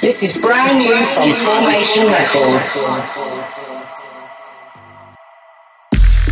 This is brand new from Formation Records.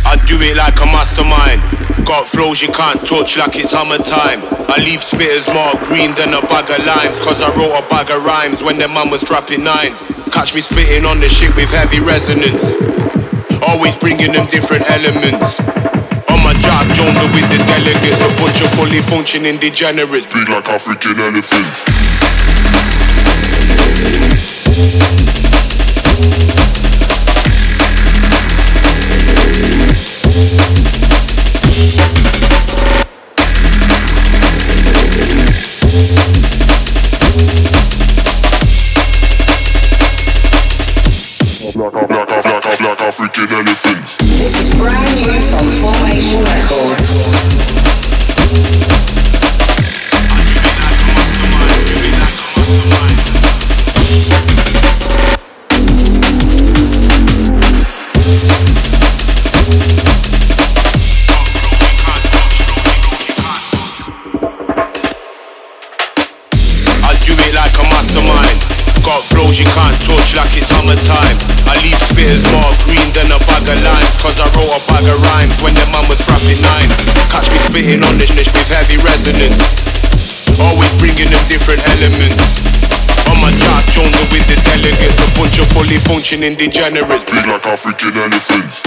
I do it like a mastermind. Got flows you can't touch like it's hammer time. I leave spitters more green than a bag of limes. Cause I wrote a bag of rhymes when their mum was dropping nines. Catch me spitting on the shit with heavy resonance. Always bringing them different elements. On my job, Jones with the delegates. A bunch of fully functioning degenerates. Big like African elephants. Thank you. Flows you can't touch like it's hammer time. I leave spitters more green than a bag of limes. Cause I wrote a bag of rhymes when their mum was trapping nines. Catch me spitting on this niche with heavy resonance. Always bringing them different elements. On my job, Jones with the delegates. A bunch of fully functioning degenerates. Big like African elephants.